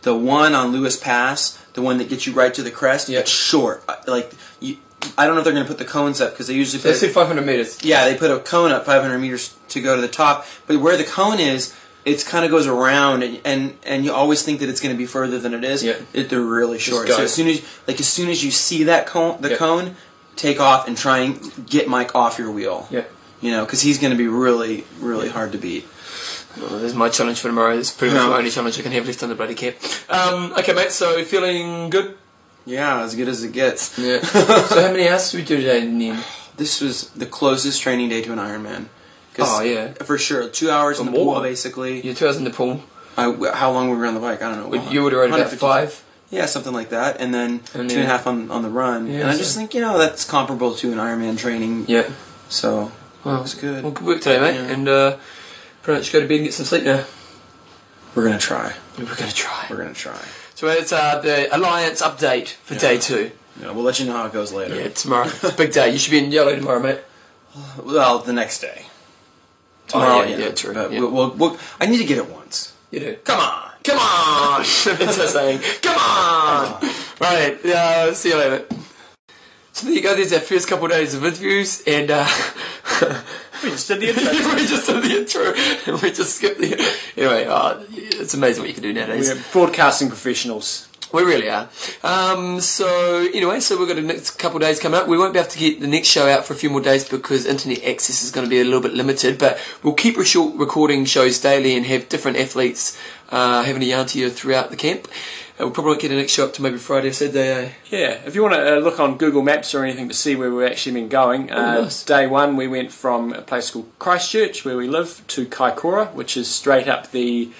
the one on Lewis Pass, the one that gets you right to the crest, Yeah. it's short. Like you, I don't know if they're going to put the cones up because they usually So let's do put. 500 meters. Yeah, they put a cone up 500 meters to go to the top, but where the cone is. It kind of goes around, and, and and you always think that it's going to be further than it is. Yeah. It, they're really short. So as soon as like as soon as you see that cone, the Yeah. cone, take off and try and get Mike off your wheel. Yeah. You know, because he's going to be really, really hard to beat. Well, there's my challenge for tomorrow. It's pretty much No. my only challenge I can have left on the bloody camp. Um, okay, mate. So feeling good? Yeah, as good as it gets. Yeah. so how many hours did we do today? In? This was the closest training day to an Ironman. Oh, yeah. for sure. Two hours in Or the pool, basically. You two hours in the pool. I, how long were we on the bike? I don't know. Would- You would have rode about five. Yeah, something like that, and then And two then- and a half on on the run. Yeah, and I so- just think you know that's comparable to an Ironman training. Yeah. So Well, it was good. Well, good work today, mate. Yeah. And uh, pretty much go to bed and get some sleep now. We're gonna try. We're to try. We're gonna try. So it's uh, the Alliance update for Yeah. day two. Yeah, we'll let you know how it goes later. Yeah, tomorrow. Big day. You should be in yellow tomorrow, mate. Well, the next day. Tomorrow, Oh, yeah, yeah, true, But yeah. We'll, we'll, we'll, I need to get it once. You do. Come on. Come on! That's a saying. Come on! Right, uh, see you later. So there you go, there's our first couple of days of interviews, and uh, We just did the intro. we just did the intro, we just skipped the. Anyway, uh, it's amazing what you can do nowadays. We're broadcasting professionals. We really are. Um, so anyway, so we've got a next couple of days coming up. We won't be able to get the next show out for a few more days because internet access is going to be a little bit limited. But we'll keep recording shows daily and have different athletes uh, having a yarn to you throughout the camp. We'll probably get the next show up to maybe Friday or Saturday. Eh? Yeah, if you want to uh, look on Google Maps or anything to see where we've actually been going, uh, nice. day one we went from a place called Christchurch, where we live, to Kaikoura, which is straight up the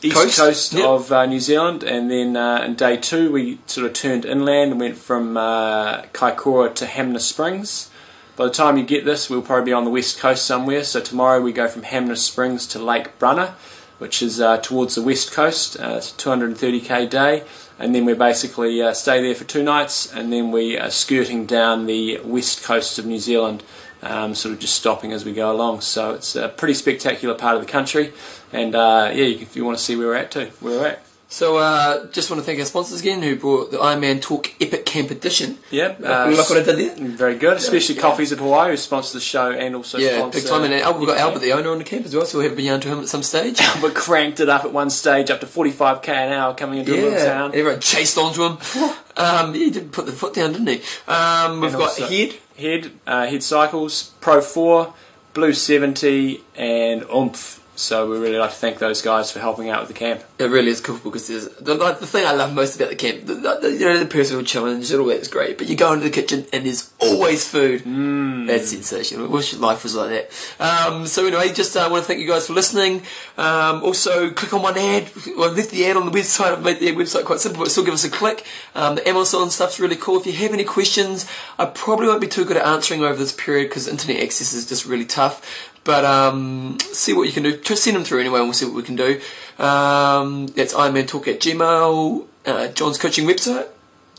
east Coast, coast, yep. of uh, New Zealand. And then uh, in day two we sort of turned inland and went from uh, Kaikoura to Hanmer Springs. By the time you get this, we'll probably be on the west coast somewhere. So tomorrow we go from Hanmer Springs to Lake Brunner, which is uh, towards the west coast. Uh, it's a 230k day, and then we basically uh, stay there for two nights, and then we are skirting down the west coast of New Zealand, um, sort of just stopping as we go along. So it's a pretty spectacular part of the country, and uh, yeah, if you want to see where we're at too, where we're at. So uh, just want to thank our sponsors again who brought the Ironman Talk Epic Camp Edition. Yeah, Uh, like what I did there. Very good, especially Coffees of Hawaii, who sponsor the show and also Yeah, big time. And Albert, we've got Albert, the owner, on the camp as well, so we'll have a yarn to him at some stage. But cranked it up at one stage up to 45k an hour coming into a little Yeah, town. everyone chased onto him. um, he did put the foot down, didn't he? Um, we've And got Head. Head, uh, Head Cycles, Pro 4, Blue 70, and Oomph. So we really like to thank those guys for helping out with the camp. It really is cool because there's the, like, the thing I love most about the camp, the, the, you know, the personal challenge all that's great. But you go into the kitchen and there's always food. Mm. That's sensational. I wish life was like that. Um, so anyway, just uh, want to thank you guys for listening. Um, also, click on one ad. Well, left the ad on the website. I've made the website quite simple, but still give us a click. Um, the Amazon stuff's really cool. If you have any questions, I probably won't be too good at answering over this period because internet access is just really tough. But um, see what you can do. Just send them through anyway, and we'll see what we can do. Um, that's Ironman at Gmail, uh, John's coaching website.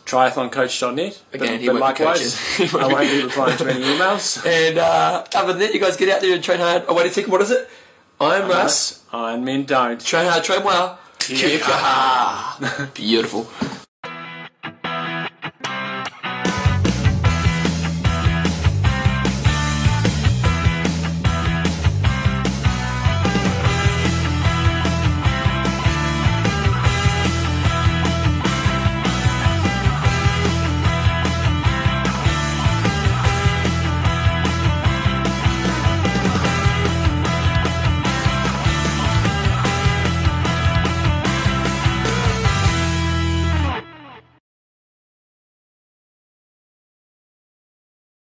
triathloncoach.net. Again, but, he but likewise. I won't be replying to any emails. And uh, other than that, you guys get out there and train hard. Oh, wait a second, what is it? I'm Russ. Iron men don't. Train hard, train well. Kia. Beautiful.